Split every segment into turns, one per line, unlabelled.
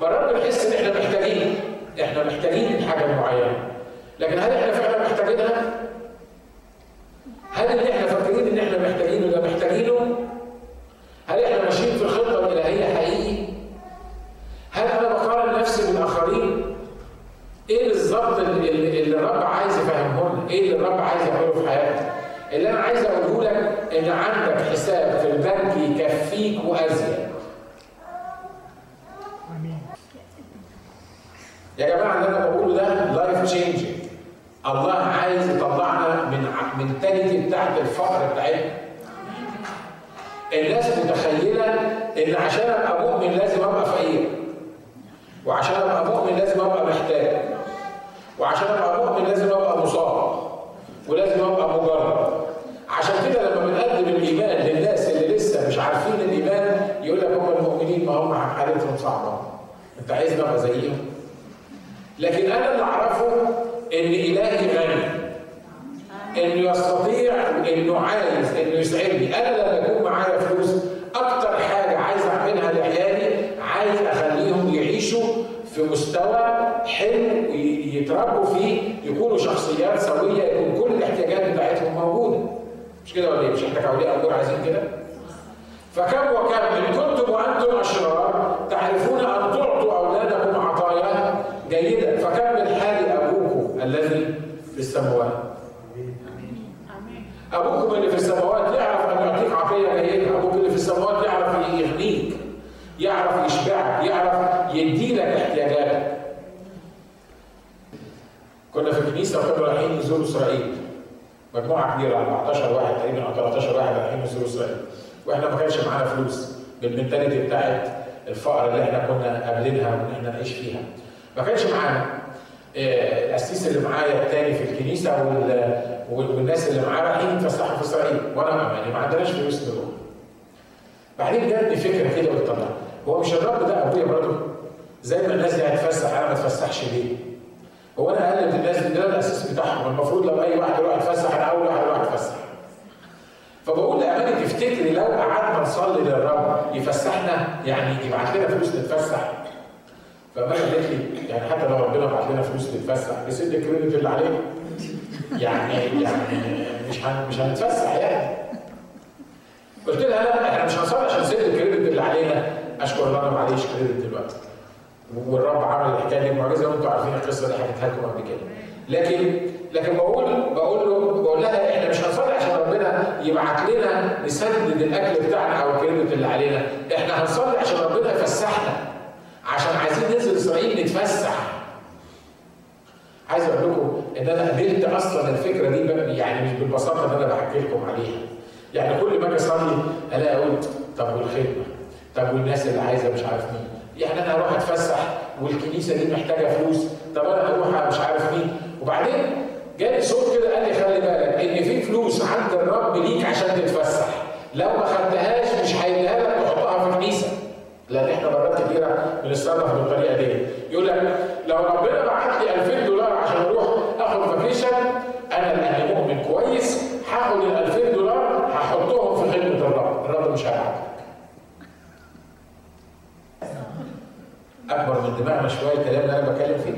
مرات بنحس إن إحنا محتاجين إحنا محتاجين حاجة معينة لكن هل إحنا فعلا محتاجينها؟ هل اللي إحنا فاكرين إن إحنا محتاجينه ده محتاجينه؟ هل إحنا ماشيين في الخطه الالهيه حقيقي؟ هل أنا بقارن نفسي بالاخرين؟ إيه بالظبط اللي, اللي الرب عايز يفهمه لنا؟ إيه اللي الرب عايز يعمله في حياتك؟ اللي أنا عايز اقوله لك ان عندك حساب في البنك يكفيك وازيد. يا جماعة اللي أنا بقوله ده life changing. الله عايز يطلعنا من mentality بتاعت الفقر بتاعتنا. الناس متخيله ان عشان ابقى مؤمن لازم ابقى فقير. وعشان ابقى مؤمن لازم ابقى محتاج. وعشان ابقى مؤمن لازم ابقى مصاب. ولازم ابقى مجرب. عشان كده لما بنقدم الايمان للناس اللي لسه مش عارفين الايمان يقول لك هم المؤمنين ما هم حالتهم صعبه. انت عايزني ابقى زيهم؟ لكن أنا اللي اعرفه ان الهي غني انه يستطيع انه عايز انه يسعدني أنا لما يكون معايا فلوس أكتر حاجة عايز اعملها لعيالي عايز اخليهم يعيشوا في مستوى حلو يتربوا فيه يكونوا شخصيات سويه يكون كل الاحتياجات بتاعتهم موجوده مش كده ولا إيه؟ مش إحنا كاولياء امور عايزين كده؟ ان كنتم وأنتم أشرار تعرفون أن تعطوا أولادكم عطايا جيدة فكم من حال أبوكم الذي في السماوات؟ أبوكم اللي في السماوات يعرف أن يعطيك عطية جيدة أبوك اللي في السماوات يعرف يغنيك يعرف يشبعك يعرف يديلك احتياجاتك. كنا في الكنيسة وكنا رايحين نزور إسرائيل. مجموعة كبيرة 14 واحد تقريبا أو 13 واحد رايحين نزور إسرائيل. وإحنا ما كانش معانا فلوس. بالمنتاليتي بتاعت الفقر اللي إحنا كنا قابلينها وان إحنا نعيش فيها. ما كانش معانا القسيس اللي معايا التاني في الكنيسة والناس اللي معاه رايحين يتفسحوا في إسرائيل وأنا يعني ما عندناش فلوس نروح. بعدين جاتني فكرة كده قلت طب هو مش الرب ده أبويا برضه؟ زي ما الناس دي هتفسح أنا ما اتفسحش ليه؟ هو أنا أقلد الناس دي ده الاساس بتاعهم المفروض لو أي واحد يروح يتفسح أنا أول واحد لامانه تفتكري لو قعدنا نصلي للرب يفسحنا؟ يعني يبعت لنا فلوس نتفسح. فما قالت لي يعني حتى لو ربنا بعت لنا فلوس نتفسح نسد الكريدت اللي علينا يعني يعني مش مش هنتفسح يعني. قلت لها لا إحنا مش هنصلي عشان نسد الكريدت اللي علينا. أشكر الله أنا معليش كريدت دلوقتي. والرب عمل الحكاية دي معجزة وأنتم عارفين القصة دي حكيتها لكم قبل كده. لكن لكن بقول بقول له بقول لها إحنا مش هنصلي يبعت لنا نسدد الأكل بتاعنا أو الكريدت اللي علينا. إحنا هنصلي عشان ربنا يفسحنا. عشان عايزين ننزل إسرائيل نتفسح. عايز أقول لكم إن أنا قبلت أصلا الفكرة دي يعني مش بالبساطة اللي أنا بحكي لكم عليها. يعني كل ما أجي أصلي ألاقي أقول طب والخدمة؟ طب والناس اللي عايزة مش عارف مين؟ يعني أنا أروح أتفسح والكنيسة دي محتاجة فلوس. طب أنا أروح مش عارف مين؟ وبعدين جالي صوت كده قال لي خلي بالك إن في فلوس عند الرب ليك عشان تتفسح. لو ما خدتهاش مش هيديها لك تحطها في كنيسه لأن إحنا مرات كتيرة بنتصرف بالطريقة دي. يقول لك لو ربنا بعت لي 2000 دولار عشان أروح أخد فاكيشن أنا لأني مؤمن كويس هاخد ال 2000 دولار هحطهم في خدمة الرب. الرب مش هيبعت أكبر من دماغنا شوية الكلام اللي أنا بتكلم فيه.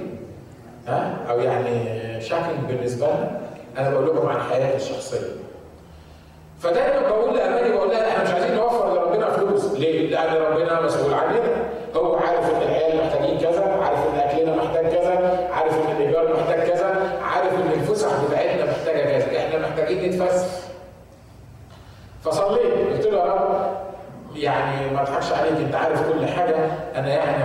ها؟ أو يعني شاكينج بالنسبة لنا أنا بقول لكم عن حياتي الشخصية. فدايما بقول لأماني بقول لها إحنا مش عايزين نوفر لربنا فلوس. ليه؟ لأن ربنا مسؤول عننا. هو عارف إن العيال محتاجين كذا عارف إن أكلنا محتاج كذا عارف إن الإيجار محتاج كذا عارف إن الفسح بتاعتنا محتاجة كذا. إحنا محتاجين نتفسح. فصليت قلت له يا رب يعني ما اضحكش عليك أنت عارف كل حاجة. أنا يعني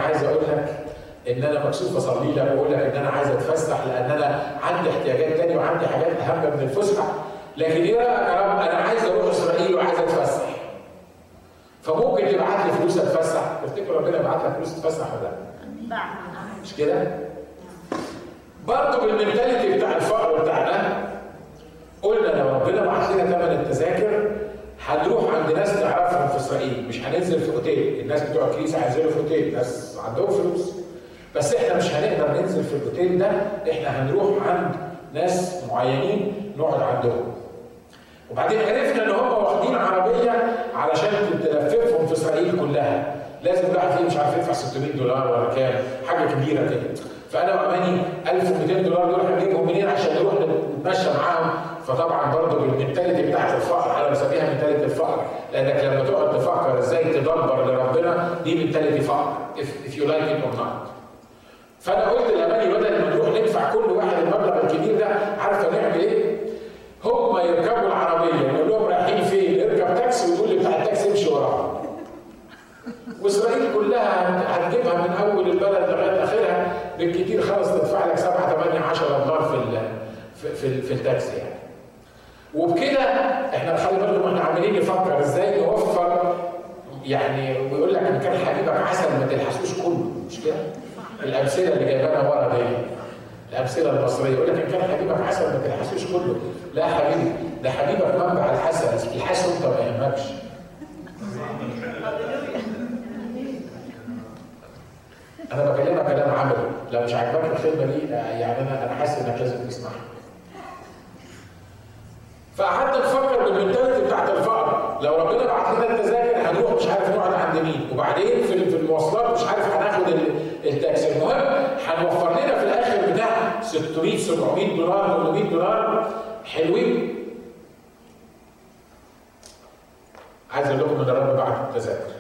إن أنا مكسوف اصلي لك وأقول لك إن أنا عايز أتفسح لأن أنا عندي احتياجات تانية وعندي حاجات أهم من الفسحة. لكن إيه رأيك يا رب؟ أنا عايز أروح إسرائيل وعايز أتفسح. فممكن تبعت لي فلوس أتفسح؟ تفتكر ربنا يبعت لك فلوس تتفسح ولا لأ؟ مش كده؟ برضه بالمنتاليتي بتاع الفقر بتاعنا قلنا لو ربنا بعت لنا ثمن التذاكر هنروح عند ناس نعرفهم في إسرائيل. مش هننزل في أوتيل. الناس بتوع الكنيسة هينزلوا في أوتيل. ناس عندهم فلوس. بس إحنا مش هنقدر ننزل في الأوتيل ده إحنا هنروح عند ناس معينين نقعد عندهم. وبعدين عرفنا إن هم واخدين عربية علشان تلففهم في إسرائيل كلها. لازم الواحد فيه مش عارف يدفع 600 دولار ولا كام حاجة كبيرة كده. فأنا وأماني 1200 دولار دول هنجيبهم منين؟ عشان نروح نتمشى معاهم. فطبعا برضه بال mentality بتاعت الفقر أنا بسميها mentality الفقر. لأنك لما تقعد تفكر إزاي تدبر لربنا دي mentality فقر if you like it or not فانا قلت لاماني بدل ما نروح ندفع كل واحد المبلغ الكبير ده عارفه نعمل إيه؟ هم يركبوا العربيه نقول لهم رايحين فين؟ اركب تاكسي وتقول لي بتاع التاكسي امشي وراهم. واسرائيل كلها هتجيبها من اول البلد لغايه اخرها بالكثير خالص تدفع لك 7 8 10 دولار في في في, التاكسي يعني. وبكده إحنا خلي بالكم إحنا عاملين نفكر إزاي نوفر يعني ويقول لك إن كان حبيبك عسل ما تلحسوش كله مش كده؟ الأمثلة اللي جايبانا ورا دي الأمثلة المصرية يقول لك إن كان حبيبك عسل ما تلحسوش كله لا حبيبي ده حبيبك منبع الحسن الحسن انت ما يهمكش أنا بكلمك كلام عملي لو مش عاجباك الخدمة دي يعني أنا أنا حاسس إنك لازم تسمعها فقعدنا نفكر بالمنتاليتي بتاعت الفقر. لو ربنا بعت لنا التذاكر هنروح مش عارف نقعد عند مين. وبعدين في المواصلات مش عارف هناخد التاكسي. المهم هنوفر لنا في الآخر بتاع 600 700 دولار 800 دولار. حلوين. عايز أقول لكم إن الرب بعت التذاكر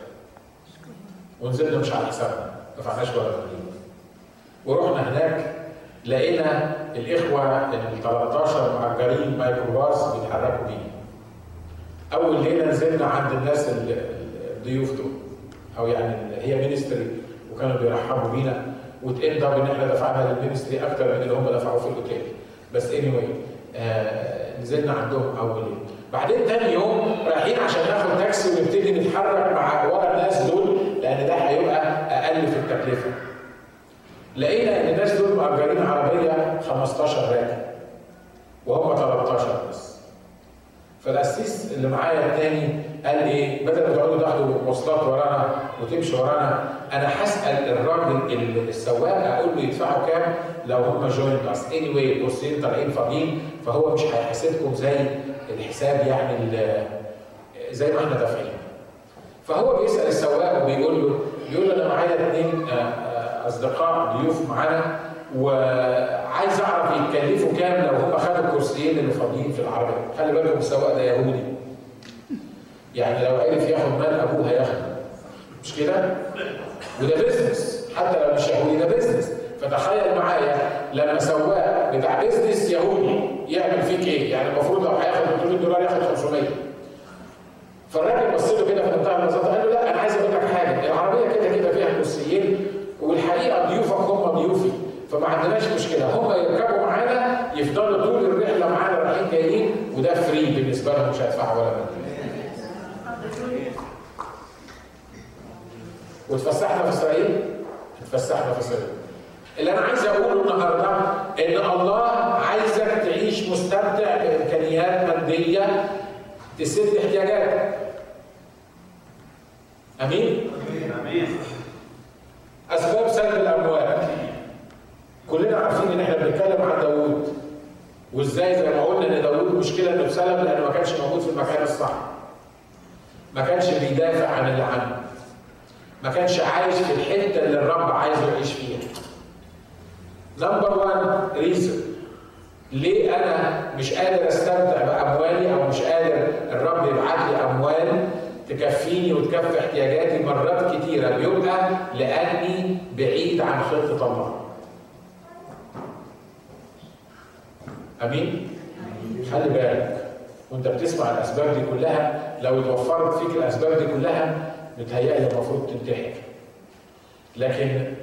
ونزلنا مش على حسابنا. ما دفعناش ولا مليم ورحنا هناك لقينا الإخوة ال 13 مأجرين مايكروباص بيتحركوا بيه. أول ليلة نزلنا عند الناس الضيوف دول. أو يعني هي ministry وكانوا بيرحبوا بينا. و turned up إن إحنا دفعنا لل ministry أكتر من اللي هم دفعوا في الأوتيل. بس anyway آه نزلنا عندهم أول يوم. بعدين تاني يوم رايحين عشان ناخد تاكسي ونبتدي نتحرك مع ورا الناس دول لأن ده هيبقى أقل في التكلفة لقينا ان الناس دول مأجرين عربيه 15 راكب وهم 13 بس. فالقسيس اللي معايا التاني قال إيه بدل ما تقعدوا تاخدوا مواصلات ورانا وتمشوا ورانا أنا هسأل الراجل السواق أقول له يدفعوا كام؟ لو هم joined us anyway الكرسيين طالعين فاضيين فهو مش هيحاسبكم زي الحساب يعني زي ما إحنا دافعين. فهو بيسأل السواق وبيقول له بيقول له أنا معايا اثنين أصدقاء ضيوف معانا. وعايز أعرف يتكلفوا كام لو هم خدوا الكرسيين اللي فاضيين في العربية؟ خلي بالكم السواق ده يهودي. يعني لو عرف ياخد مال أبوه هياخده. مش كده؟ وده business حتى لو مش يهودي ده business فتخيل معايا لما سواق بتاع business يهودي يعمل فيك إيه؟ يعني المفروض لو هياخد 300 دولار ياخد 500 فالراجل بص له كده في منتهى البساطه قال له لا أنا عايز أقول لك حاجة. العربية كده كده فيها كرسيين فما عندناش مشكلة. هم يركبوا معانا يفضلوا طول الرحلة معانا رايحين جايين وده فري بالنسبة لهم مش هيدفعوا ولا مليون واتفسحنا في إسرائيل؟ اتفسحنا في إسرائيل. اللي أنا عايز أقوله النهارده إن الله عايزك تعيش مستمتع بإمكانيات مادية تسد احتياجاتك.
أمين
اسباب سلب الاموال كلنا عارفين ان إحنا بنتكلم عن داوود وازاي زي ما قلنا ان داوود مشكلة انه اتسلب لأنه ما كانش موجود في المكان الصح. ما كانش بيدافع عن اللي عنده. ما كانش عايش في الحتة اللي الرب عايزه يعيش فيها. number 1 reason ليه أنا مش قادر أستمتع بأموالي أو مش قادر الرب يبعت لي أموال تكفيني وتكفي احتياجاتي مرات كتيرة بيبقى لأني بعيد عن خطه الله. أمين؟ خلي بالك وأنت بتسمع الأسباب دي كلها لو اتوفرت فيك الأسباب دي كلها متهيألي المفروض تنتحر. لكن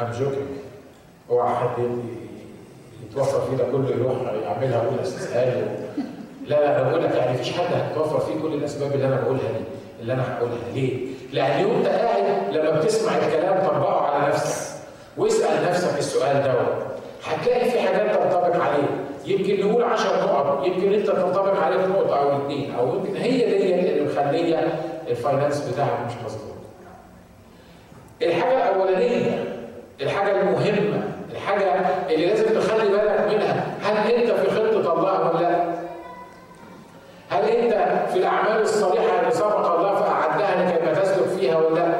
I'm joking اوعى حد يتوفر فيه ده كله يروح يعملها أقول استسهال لا لا أنا بقول لك يعني مفيش حد هتتوفر فيه كل الأسباب اللي أنا بقولها دي اللي أنا هقولها ليه؟ لأن وانت قاعد لما بتسمع الكلام طبقه على نفسك واسأل نفسك السؤال دوت هتلاقي في حاجات تنطبق عليك يمكن نقول 10 نقط يمكن انت تنطبق عليك نقطه أو اثنين أو يمكن هي دي اللي مخلية الفاينانس بتاعك مش مظبوط. الحاجة الأولانية الحاجة المهمة الحاجة اللي لازم تخلي بالك منها هل انت في خطة الله ولا لا؟ هل انت في الأعمال الصالحة اللي سبق الله فأعدها لكي ما تسلك فيها ولا لا؟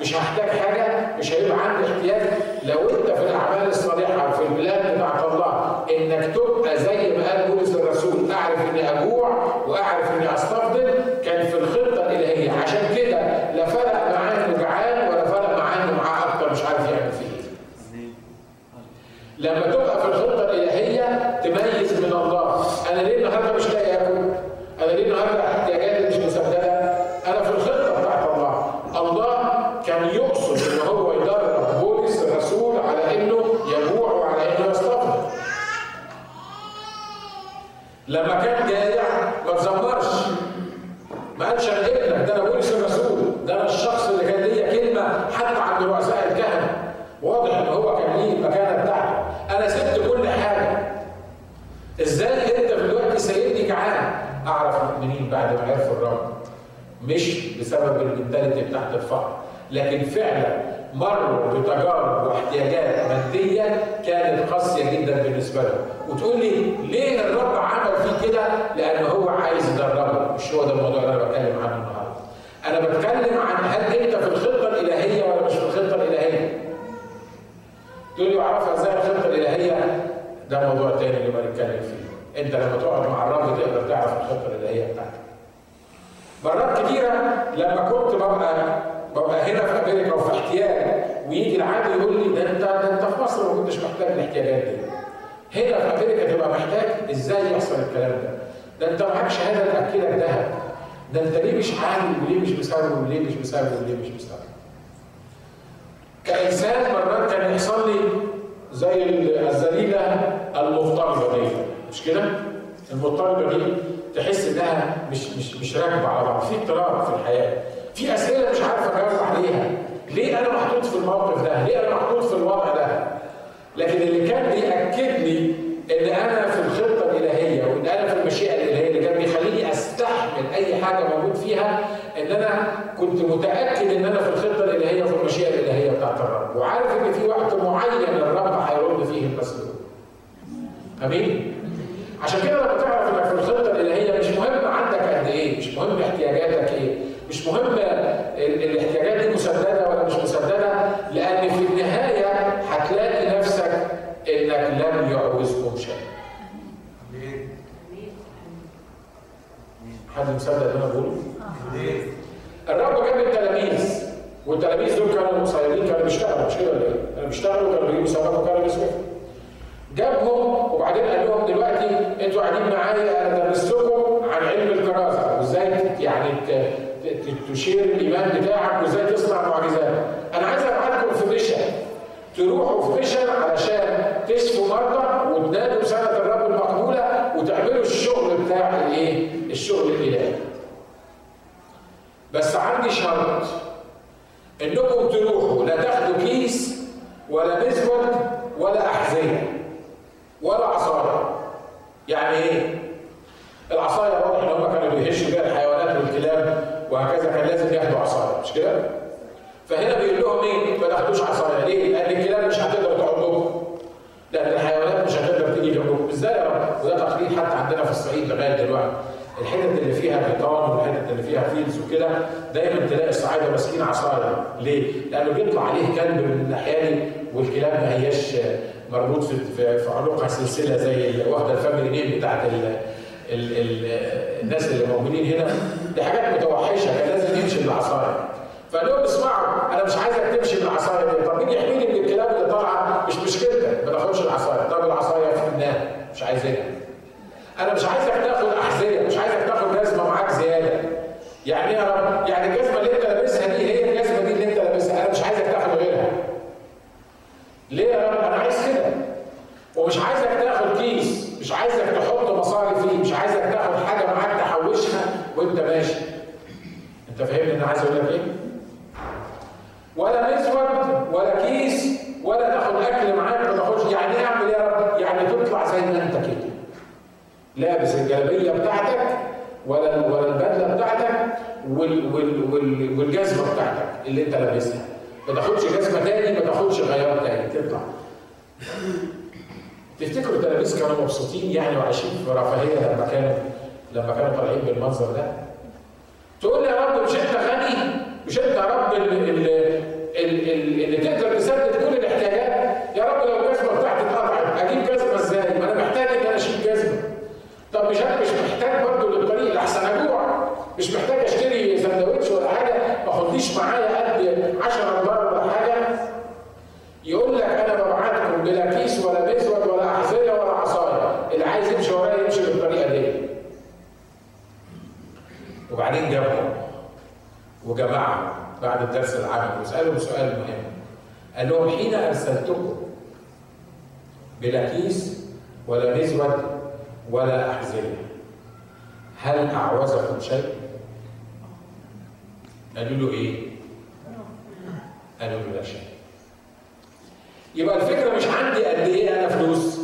مش هحتاج حاجة مش هيبقى عندي احتياج لو انت في الاعمال الصالحه وفي البلاد بتاعت الله انك تبقى زي ما قال بولس الرسول اعرف اني اجوع وأعرف إني استفضل كان في الخطه الالهيه عشان كده لا فرق معاه انه جعان ولا فرق معاه انه معاه أكتر مش عارف يعمل فيه إيه. لما تبقى في الخطه الالهيه تميز من الله أنا ليه النهارده مش لاقي اكل؟ أنا ليه النهارده احتياجاتي مش مسدده؟ أنا في الخطه بتاعت الله. الله كان يقصد ان هو يدرب بولس الرسول على انه يجوع وعلى انه يستفضل. لما كان جايع ما تزمرش ما قالش أنا ابنك ده أنا بولس الرسول ده أنا الشخص اللي كان ليا كلمه حتى عند رؤساء الكهنه واضح ان هو كان ليه المكانه بتاعته أنا سبت كل حاجة إزاي انت دلوقتي سايبني جعان أعرف المؤمنين بعد ما عرفوا الرب مش بسبب المنتاليتي بتاعت الفقر لكن فعلا مروا بتجارب واحتياجات مادية كانت قاسية جدا بالنسبة لهم وتقول لي ليه الرب عمل فيه كده؟ لأن هو عايز يدربه مش هو ده الموضوع اللي أنا بتكلم عنه النهارده. أنا بتكلم عن هل أنت في الخطة الإلهية ولا مش في الخطة الإلهية؟ تقول لي اعرفها إزاي الخطة الإلهية؟ ده موضوع تاني نبقى نتكلم فيه. انت لما تقعد مع الرب تقدر تعرف الخطة الالهيه بتاعتك. مرات كتيرة لما كنت ببقى ببقى هنا في أمريكا وفي احتياج ويجي العادي يقول لي ده انت ده أنت في مصر ما كنتش محتاج الاحتياجات دي. هنا في أمريكا تبقى محتاج إزاي يحصل الكلام ده؟ ده أنت معاك شهادة تاكلك ذهب. ده أنت ليه مش عامل وليه مش مسوي وليه مش مسوي وليه مش مسوي. كإنسان مرات كان يحصل لي زي الذليله المضطربه دي مش كده؟ المضطربه دي تحس إنها مش مش مش راكبة على بعض، في اضطراب في الحياة. في أسئلة مش عارف أجاوب عليها. ليه أنا محطوط في الموقف ده؟ ليه أنا محطوط في الوضع ده؟ لكن اللي كان بيأكد لي إن أنا في الخطة الإلهية وإن أنا في المشيئة الإلهية اللي كان بيخليني أستحمل أي حاجة موجود فيها إن أنا كنت متأكد إن أنا في الخطة الإلهية وفي المشيئة الإلهية بتاعت الرب وعارف إن في وقت معين الرب هيرد فيه المسلوب. أمين؟ عشان كده لما تعرف انك في الخطه الالهيه مش مهم عندك قد إيه، مش مهم احتياجاتك إيه، مش مهم الاحتياجات دي مسدده ولا مش مسدده، لأن في النهايه هتلاقي نفسك انك لم يعوزكم شيء. حد مصدق اللي أنا بقوله؟ الرب جاب التلاميذ والتلاميذ دول كانوا قصيرين كانوا بيشتغلوا مش كده ولا إيه؟ كانوا بيشتغلوا كانوا بيجيبوا سمك وكانوا بيصرفوا. جابهم وبعدين قال لهم دلوقتي أنتوا قاعدين معايا أنا درستكم عن علم الكرازه وازاي يعني تشير الايمان بتاعك وازاي تصنع معجزات. أنا عايز ابعتكم في mission تروحوا في mission علشان تشفوا مرضى وتنادوا سنة الرب المقبولة وتعملوا الشغل بتاع الايه؟ الشغل الإلهي. بس عندي شرط إنكم تروحوا لا تاخدوا كيس ولا مزود ولا أحذية ولا عصاية. يعني إيه؟ العصاية واضح إن هم كانوا بيهشوا بيها الحيوانات والكلاب وهكذا كان لازم ياخدوا عصاية مش كده؟ فهنا بيقول لهم إيه؟ ما تاخدوش عصاية ليه؟ لأن الكلاب مش هتقدر تعضكم. لأن الحيوانات مش هتقدر تيجي جنبكم، إزاي يا رب؟ وده تقريبا حتى عندنا في الصعيد لغايه دلوقتي. الحتت اللي فيها غيطان والحتت اللي فيها fields وكده دايما تلاقي الصعايدة ماسكين عصاية، ليه؟ لأنه بيطلع عليه كلب من الناحية دي والكلاب ما هياش مربوط في في, عنقها سلسلة زي واخده ال family name بتاعت ال ال ال الناس اللي موجودين هنا دي حاجات متوحشة كان لازم يمشي بالعصايه. فقال لهم اسمعوا أنا مش عايزك تمشي بالعصايه دي، طب مين يحميني من الكلاب اللي طالعة؟ مش مشكلتك ما تاخدش العصاية، طب العصاية فنان مش عايزينها. أنا مش عايزك تاخد احذيه، مش عايزك تاخد جزمه معاك زياده. يعني يا رب؟ يعني الجزمة اللي انت لابسها دي هي الجزمة دي اللي انت لابسها، أنا مش عايزك تاخد غيرها. ليه يا رب؟ أنا عايز كده. ومش عايزك تاخد كيس، مش عايزك تحط مصاري فيه، مش عايزك تاخد حاجة معاك تحوشها وانت ماشي. انت فاهمني أنا عايز أقول لك إيه؟ ولا مزود ولا كيس ولا تاخد أكل معاك ما تاخدش يعني إيه أعمل يا رب؟ يعني تطلع زي ما أنت كده. لابس الجلابية بتاعتك ولا ولا البدلة بتاعتك وال وال وال والجزمة بتاعتك اللي انت لابسها. ما تاخدش جزمة تاني ما تاخدش غيار تاني تطلع. تفتكروا التلاميذ كانوا مبسوطين يعني وعايشين في رفاهية لما كانوا لما كانوا طالعين بالمنظر ده؟ تقول لي يا رب مش انت غني؟ مش انت يا رب اللي, اللي تقدر تسدد كل الاحتياجات يا رب لو الجزمة بتاعتي اتقطعت أجيب جزمة إزاي؟ ما أنا محتاج ان أنا اشيل جزمة. طب مش أنا مش محتاج برضه لحسن أجوع. مش محتاج أشتري سندوتش ولا حاجة ما اخدليش معايا قد 10 دولار ولا حاجة. يقول لك أنا ببعتكم بلا كيس ولا مزود ولا أحذية ولا عصايه اللي عايز يمشي ورايا يمشي بالطريقة دي. وبعدين جابهم. وجمعهم بعد الدرس العملي وسألهم سؤال مهم. قال لهم حين أرسلتكم بلا كيس ولا مزود ولا اعوزكم شيء؟ قالوا له إيه؟ قالوا له لا شيء يبقى الفكرة مش عندي قد إيه أنا فلوس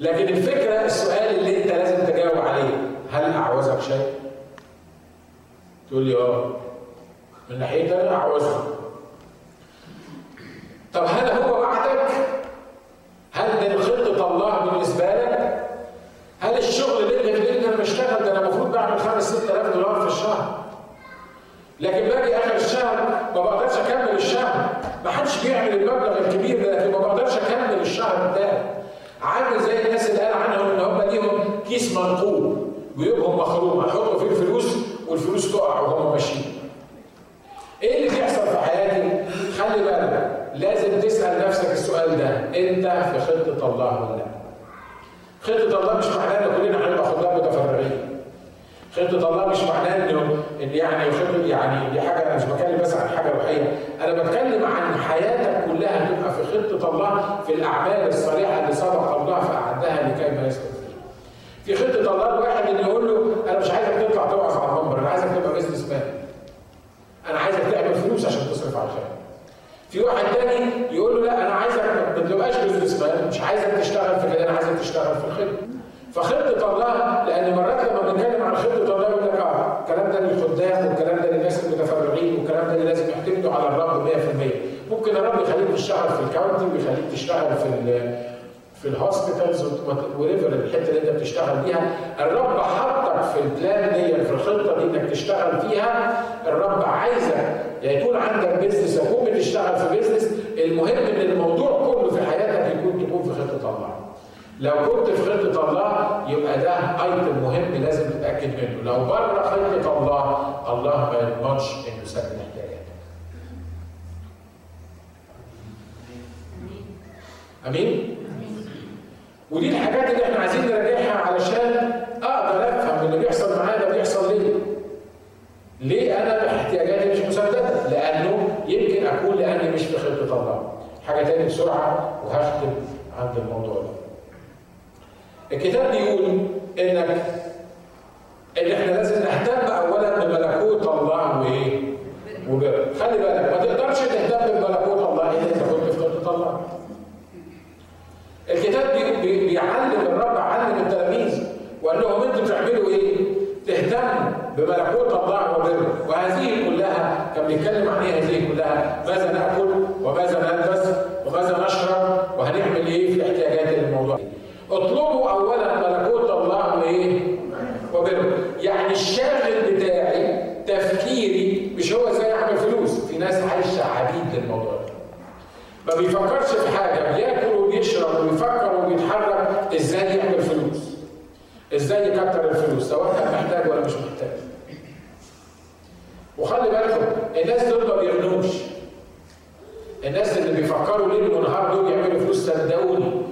لكن الفكرة السؤال اللي أنت لازم تجاوب عليه هل اعوزك شيء؟ تقول لي آه من ناحية أنا اعوزك طب هل هو وعدك؟ هل من خطه الله بالنسبة لك؟ هل الشغل اللي انت بتقول أنا بشتغل ده أنا المفروض بعمل 5 6000 دولار في الشهر. لكن باجي آخر الشهر ما بقدرش أكمل الشهر. ما حدش بيعمل المبلغ الكبير ده لكن ما بقدرش أكمل الشهر بتاعي عامل زي الناس اللي قال عنهم إن هم ليهم كيس منقوب جيوبهم مخرومه يحطوا فيه الفلوس والفلوس تقع وهم ماشيين. إيه اللي بيحصل في حياتي؟ خلي بالك لازم تسأل نفسك السؤال ده أنت في خطة الله ولا لأ؟ خطه الله مش معناه ان كلنا هنبقى خطاب متفرغين خطة الله مش معناه إنه إن يعني خطة يعني دي حاجة أنا مش بتكلم بس عن حاجة روحية، أنا بتكلم عن حياتك كلها تبقى في خطة الله في الأعمال الصالحة اللي سبق الله فأعدها لكي ما يسلك في خطة الله الواحد اللي يقول له أنا مش عايزك تطلع توعظ على المنبر، أنا عايزك تبقى بزنس مان. أنا عايزك تعمل فلوس عشان تصرف على الخير. في واحد تاني يقول له لا أنا عايزك ما تبقاش business مش عايزك تشتغل في كده، أنا عايزك تشتغل في الخدمة. فخطة الله لأن مرات لما بنتكلم عن خطة الله يقول لك آه الكلام ده للخدام والكلام ده للناس المتفرغين والكلام ده اللي لازم يعتمدوا على الرب 100% ممكن الرب يخليك تشتغل في ال county ويخليك تشتغل في في ال hospitals wherever الحتة اللي انت بتشتغل فيها الرب حطك في ال plan دي في الخطة دي انك تشتغل فيها. الرب عايزك يا يكون عندك business يكون بتشتغل في business المهم إن الموضوع كله في حياتك يكون تكون في خطة الله لو كنت في خطة الله يبقى ده item مهم لازم تتأكد منه، لو بره خطة الله الله ما يضمنش إنه يسدد احتياجاتك. أمين؟ ودي الحاجات اللي إحنا عايزين نراجعها علشان أقدر أفهم اللي بيحصل معايا ده بيحصل ليه؟ ليه أنا احتياجاتي مش مسددة؟ لأنه يمكن اكون لأني مش في خطة الله. حاجة تاني بسرعة وهختم عند الموضوع ده. الكتاب بيقول انك ان إحنا لازم نهتم اولا بملكوت الله وايه؟ وبره، خلي بالك ما تقدرش تهتم بملكوت الله الا اذا كنت في خطه الله. الكتاب بي بي بيعلم الرب علم التلاميذ وقال لهم أنتوا تعملوا إيه؟ تهتموا بملكوت الله وبره، وهذه كلها كان بيتكلم عن إيه هذه كلها؟ ماذا ناكل وماذا نلبس وماذا نشرب وهنعمل إيه في الاحتياجات الموضوع اطلبوا اولا ملكوت الله وايه؟ وبره، يعني الشاغل بتاعي تفكيري مش هو إزاي اعمل فلوس، في ناس عايشه عبيد للموضوع ده. ما بيفكرش في حاجة، بياكل وبيشرب وبيفكر وبيتحرك إزاي يعمل فلوس. إزاي يكتر الفلوس، سواء كان محتاج ولا مش محتاج. وخلي بالكم الناس دول ما بيغنوش. الناس اللي بيفكروا ليل ونهار دول يعملوا فلوس صدقوني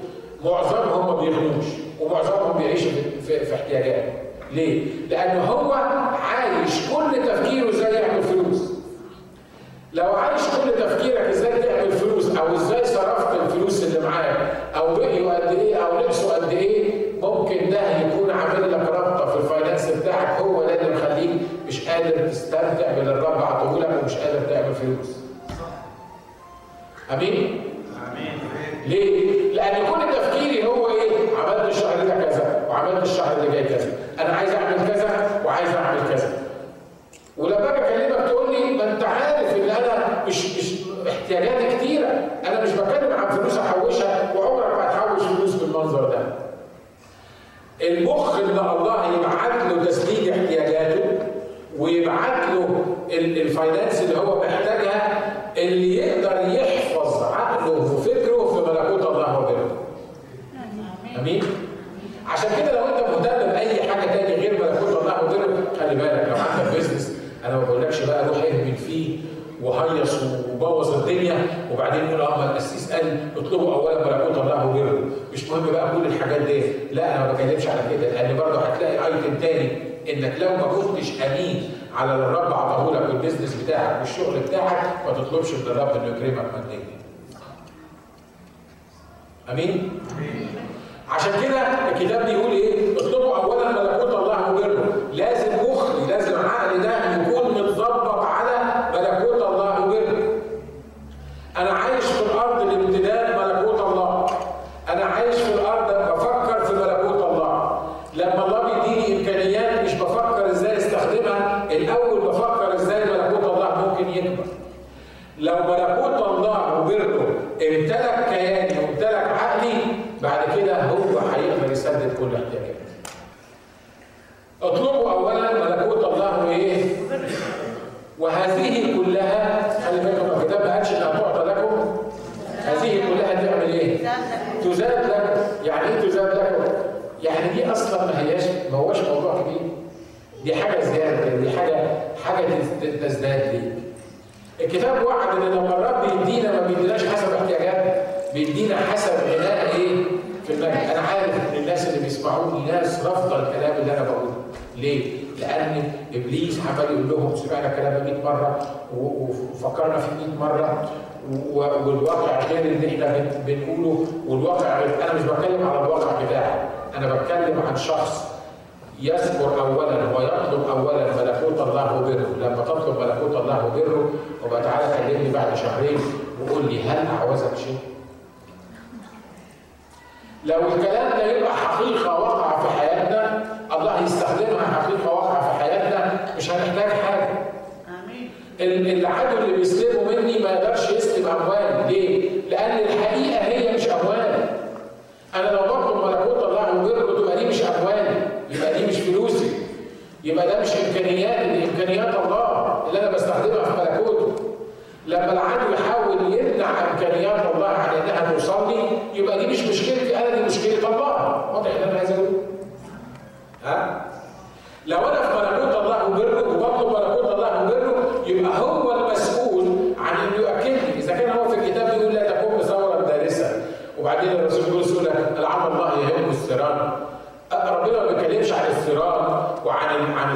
معظمهم ما بيغنوش ومعظمهم بيعيشوا في, في, احتياجات ليه؟ لأنه هو عايش كل تفكيره إزاي يعمل فلوس لو عايش كل تفكيرك إزاي تعمل فلوس أو إزاي صرفت الفلوس اللي معاك أو بقيوا قد إيه أو لبسوا قد إيه ممكن ده يكون عامل لك رابطه في الفاينانس بتاعك هو ده اللي مخليك مش قادر تستمتع باللي الرب عطوه ومش قادر تعمل فلوس. أمين؟
أمين
ليه؟ لأن كل تفكيري هو إيه؟ عملت الشهر ده كذا، وعملت الشهر اللي جاي كذا، أنا عايز أعمل كذا وعايز أعمل كذا. ولما باجي أكلمك تقول لي ما أنت عارف إن أنا مش مش احتياجاتي كتيرة، أنا مش بتكلم عن فلوس أحوشها وعمرك ما هتحوش فلوس بالمنظر ده. المخ اللي الله يبعت له تسديد احتياجاته ويبعت له الفاينانس اللي هو محتاجها اللي يقدر وهيص وبوظ الدنيا وبعدين يقول آه ما القسيس قال اولا ملكوت الله وبره مش مهم بقى كل الحاجات دي لا أنا ما بتكلمش على كده لأن برضه هتلاقي ايتم تاني انك لو ما كنتش امين على اللي الرب عطاه لك والبيزنس بتاعك والشغل بتاعك ما تطلبش من الرب انه يكرمك ماديا امين؟ عشان كده الكتاب بيقول إيه؟ اطلبوا اولا ملكوت الله وبره، لازم مخي لازم عقلي ده يكون متظبط على ملكوت الله وبره. أنا عايش في الأرض لامتداد ملكوت الله. أنا عايش في الأرض بفكر في ملكوت الله. لما الله بيديني امكانيات مش بفكر إزاي استخدمها، الأول بفكر إزاي ملكوت الله ممكن يكبر. لو ملكوت الله وبره امتلك كياني وامتلك عقلي بعد كده هو هيقدر يسدد كل احتياجاتي. اطلبوا اولا ملكوت الله وايه؟ وهذه كلها خلي بالكم الكتاب ما قالش إنها تعطى لكم هذه كلها تعمل إيه؟ تزاد لكم، يعني إيه تزاد لكم؟ يعني دي أصلا ما هياش ما هوش موضوع كبير. دي حاجة زيادة دي حاجة حاجة تزداد ليك. الكتاب وعد إن لما الرب يدينا ما بيديناش حسب احتياجاتنا بيدينا حسب غناء إيه؟ في المجد. أنا عارف إن الناس اللي بيسمعوني ناس رافضة الكلام اللي أنا بقوله. ليه؟ لأن إبليس عمال يقول لهم سمعنا الكلام ده 100 مره وفكرنا فيه 100 مرة والواقع غير اللي إحنا بنقوله والواقع غير أنا مش بتكلم على الواقع بتاعي. أنا بتكلم عن شخص يذكر اولا ويطلب اولا ملكوت الله وبره، لما تطلب ملكوت الله وبره وبقى تعالى كلمني بعد شهرين وقول لي هل أعوزك شيء؟ لو الكلام ده يبقى حقيقة وقع في حياتنا الله يستخدمها حقيقة وقع في حياتنا مش هنحتاج حاجة.
آمين
العدو اللي بيسلبه مني ما يقدرش يسلب اموالي، ليه؟ لأن الحقيقة هي مش اموالي. أنا لو بطلب ملكوت الله وبره تبقى دي مش اموالي، يبقى دي مش فلوسي يبقى ده مش امكانياتي دي إمكانيات الله اللي أنا بستخدمها في ملكوته. لما العدو يحاول يمنع إمكانيات الله عن انها توصل لي يبقى دي مش مشكلتي أنا دي مشكلة الله. واضح اللي أنا عايز اقوله ها؟ لو أنا في ملكوت الله وبره وبطلب ملكوت الله وبره يبقى هو المسؤول عن انه يؤكدني اذا كان هو في الكتاب بيقول لا تقوم ثوره دارسه وبعدين الرسول بيقول يقول لعل الله يهم الثيران ربنا ما بيتكلمش عن الثيران وعن عن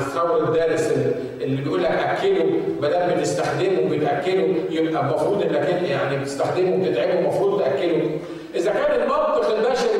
الثور الدارس اللي بيقول لك أكله ما دام بتستخدمه وبتاكله يبقى المفروض إنك يعني بتستخدمه وبتتعبه المفروض تأكله. إذا كان المنطق البشري